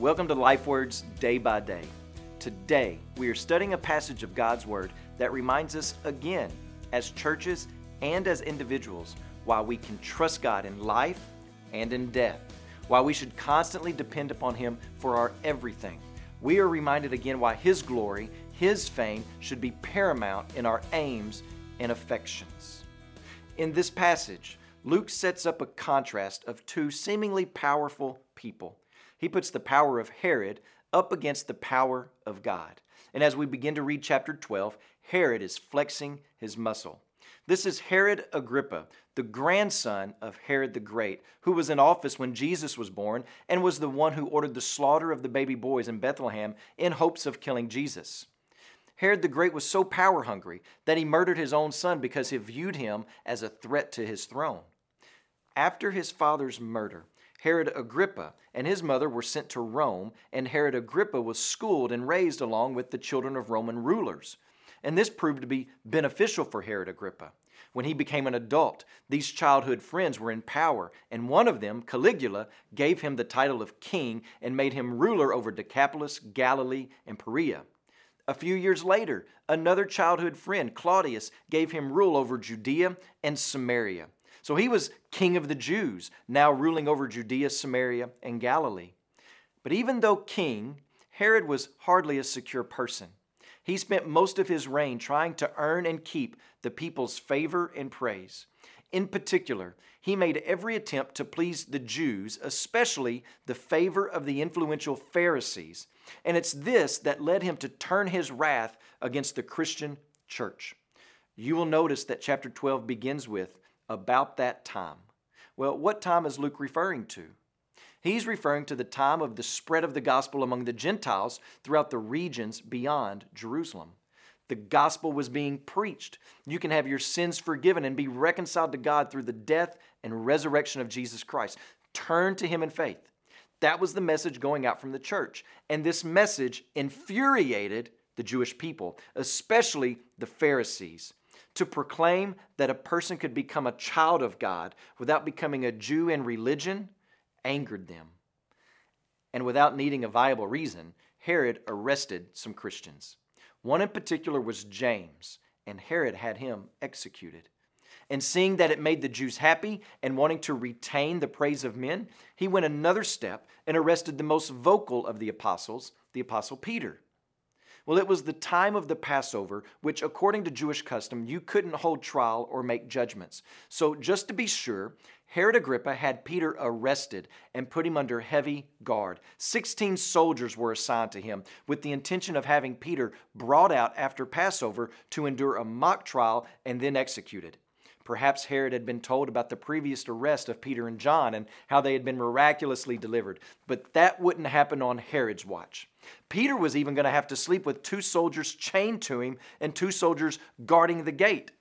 Welcome to Life Words Day by Day. Today, we are studying a passage of God's Word that reminds us again, as churches and as individuals, why we can trust God in life and in death, why we should constantly depend upon Him for our everything. We are reminded again why His glory, His fame should be paramount in our aims and affections. In this passage, Luke sets up a contrast of two seemingly powerful people. He puts the power of Herod up against the power of God. And as we begin to read chapter 12, Herod is flexing his muscle. This is Herod Agrippa, the grandson of Herod the Great, who was in office when Jesus was born and was the one who ordered the slaughter of the baby boys in Bethlehem in hopes of killing Jesus. Herod the Great was so power hungry that he murdered his own son because he viewed him as a threat to his throne. After his father's murder, Herod Agrippa and his mother were sent to Rome, and Herod Agrippa was schooled and raised along with the children of Roman rulers. And this proved to be beneficial for Herod Agrippa. When he became an adult, these childhood friends were in power, and one of them, Caligula, gave him the title of king and made him ruler over Decapolis, Galilee, and Perea. A few years later, another childhood friend, Claudius, gave him rule over Judea and Samaria. So he was king of the Jews, now ruling over Judea, Samaria, and Galilee. But even though king, Herod was hardly a secure person. He spent most of his reign trying to earn and keep the people's favor and praise. In particular, he made every attempt to please the Jews, especially the favor of the influential Pharisees. And it's this that led him to turn his wrath against the Christian church. You will notice that chapter 12 begins with about that time. Well, what time is Luke referring to? He's referring to the time of the spread of the gospel among the Gentiles throughout the regions beyond Jerusalem. The gospel was being preached. You can have your sins forgiven and be reconciled to God through the death and resurrection of Jesus Christ. Turn to Him in faith. That was the message going out from the church. And this message infuriated the Jewish people, especially the Pharisees to proclaim that a person could become a child of God without becoming a Jew in religion angered them. And without needing a viable reason, Herod arrested some Christians. One in particular was James, and Herod had him executed. And seeing that it made the Jews happy and wanting to retain the praise of men, he went another step and arrested the most vocal of the apostles, the apostle Peter. Well, it was the time of the Passover, which, according to Jewish custom, you couldn't hold trial or make judgments. So, just to be sure, Herod Agrippa had Peter arrested and put him under heavy guard. Sixteen soldiers were assigned to him with the intention of having Peter brought out after Passover to endure a mock trial and then executed. Perhaps Herod had been told about the previous arrest of Peter and John and how they had been miraculously delivered, but that wouldn't happen on Herod's watch. Peter was even going to have to sleep with two soldiers chained to him and two soldiers guarding the gate.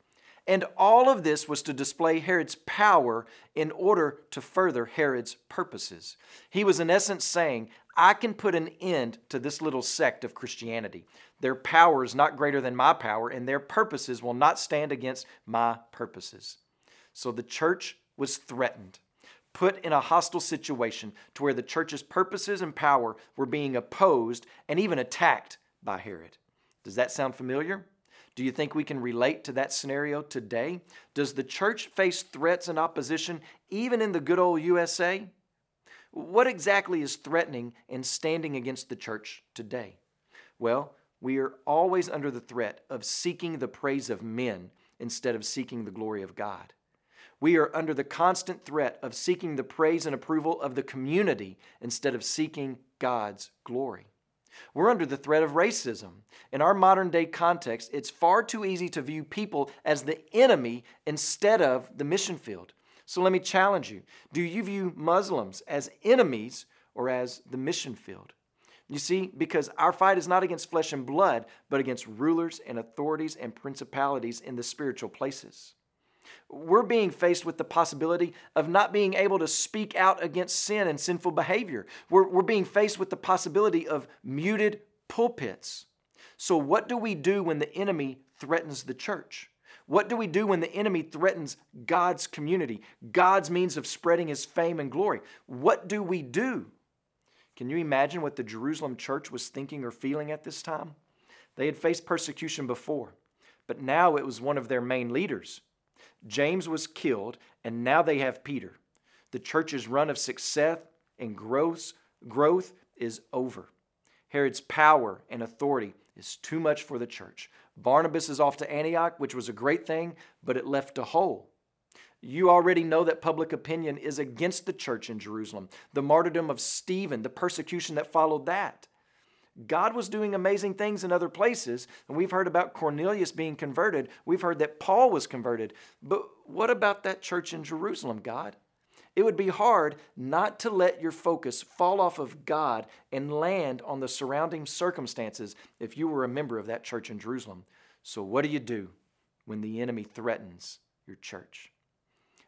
And all of this was to display Herod's power in order to further Herod's purposes. He was, in essence, saying, I can put an end to this little sect of Christianity. Their power is not greater than my power, and their purposes will not stand against my purposes. So the church was threatened, put in a hostile situation to where the church's purposes and power were being opposed and even attacked by Herod. Does that sound familiar? Do you think we can relate to that scenario today? Does the church face threats and opposition even in the good old USA? What exactly is threatening and standing against the church today? Well, we are always under the threat of seeking the praise of men instead of seeking the glory of God. We are under the constant threat of seeking the praise and approval of the community instead of seeking God's glory. We're under the threat of racism. In our modern day context, it's far too easy to view people as the enemy instead of the mission field. So let me challenge you do you view Muslims as enemies or as the mission field? You see, because our fight is not against flesh and blood, but against rulers and authorities and principalities in the spiritual places. We're being faced with the possibility of not being able to speak out against sin and sinful behavior. We're, we're being faced with the possibility of muted pulpits. So, what do we do when the enemy threatens the church? What do we do when the enemy threatens God's community, God's means of spreading his fame and glory? What do we do? Can you imagine what the Jerusalem church was thinking or feeling at this time? They had faced persecution before, but now it was one of their main leaders. James was killed, and now they have Peter. The church's run of success and growth, growth is over. Herod's power and authority is too much for the church. Barnabas is off to Antioch, which was a great thing, but it left a hole. You already know that public opinion is against the church in Jerusalem. The martyrdom of Stephen, the persecution that followed that. God was doing amazing things in other places, and we've heard about Cornelius being converted. We've heard that Paul was converted. But what about that church in Jerusalem, God? It would be hard not to let your focus fall off of God and land on the surrounding circumstances if you were a member of that church in Jerusalem. So, what do you do when the enemy threatens your church?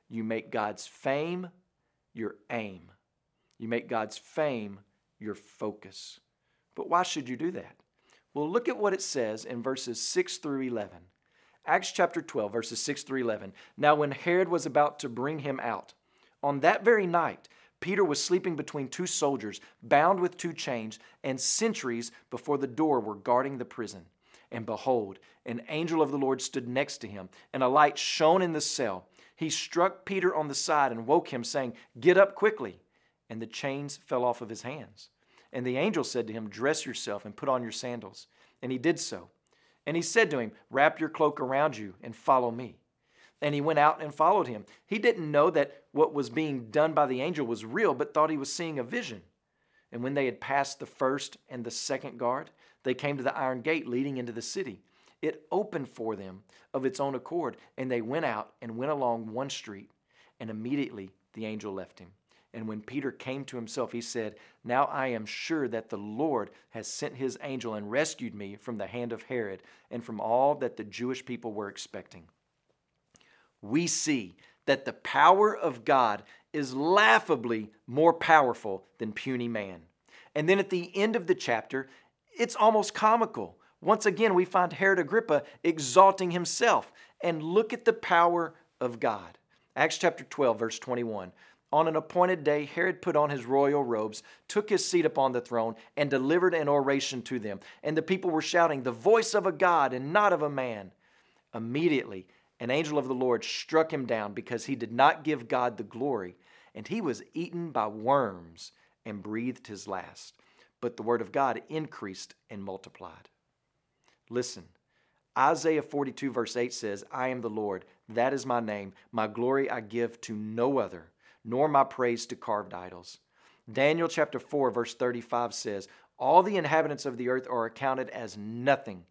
You make God's fame your aim. You make God's fame your focus. But why should you do that? Well, look at what it says in verses 6 through 11. Acts chapter 12, verses 6 through 11. Now, when Herod was about to bring him out, on that very night, Peter was sleeping between two soldiers, bound with two chains, and sentries before the door were guarding the prison. And behold, an angel of the Lord stood next to him, and a light shone in the cell. He struck Peter on the side and woke him, saying, Get up quickly. And the chains fell off of his hands. And the angel said to him, Dress yourself and put on your sandals. And he did so. And he said to him, Wrap your cloak around you and follow me. And he went out and followed him. He didn't know that what was being done by the angel was real, but thought he was seeing a vision. And when they had passed the first and the second guard, they came to the iron gate leading into the city it opened for them of its own accord, and they went out and went along one street, and immediately the angel left him. And when Peter came to himself, he said, Now I am sure that the Lord has sent his angel and rescued me from the hand of Herod and from all that the Jewish people were expecting. We see that the power of God is laughably more powerful than puny man. And then at the end of the chapter, it's almost comical once again, we find Herod Agrippa exalting himself. And look at the power of God. Acts chapter 12, verse 21. On an appointed day, Herod put on his royal robes, took his seat upon the throne, and delivered an oration to them. And the people were shouting, The voice of a God and not of a man. Immediately, an angel of the Lord struck him down because he did not give God the glory, and he was eaten by worms and breathed his last. But the word of God increased and multiplied. Listen, Isaiah 42, verse 8 says, I am the Lord, that is my name. My glory I give to no other, nor my praise to carved idols. Daniel chapter 4, verse 35 says, All the inhabitants of the earth are accounted as nothing,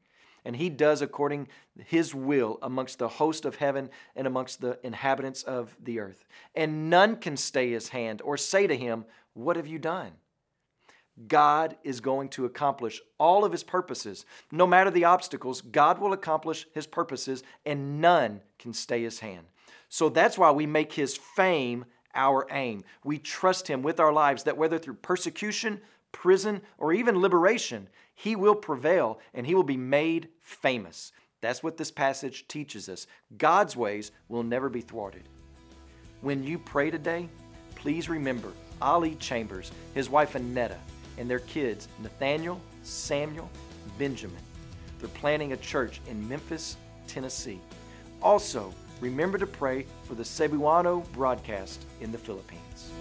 and he does according his will amongst the host of heaven and amongst the inhabitants of the earth. And none can stay his hand or say to him, What have you done? God is going to accomplish all of his purposes. No matter the obstacles, God will accomplish his purposes and none can stay his hand. So that's why we make his fame our aim. We trust him with our lives that whether through persecution, prison, or even liberation, he will prevail and he will be made famous. That's what this passage teaches us. God's ways will never be thwarted. When you pray today, please remember Ali Chambers, his wife Annetta, and their kids, Nathaniel, Samuel, Benjamin. They're planning a church in Memphis, Tennessee. Also, remember to pray for the Cebuano broadcast in the Philippines.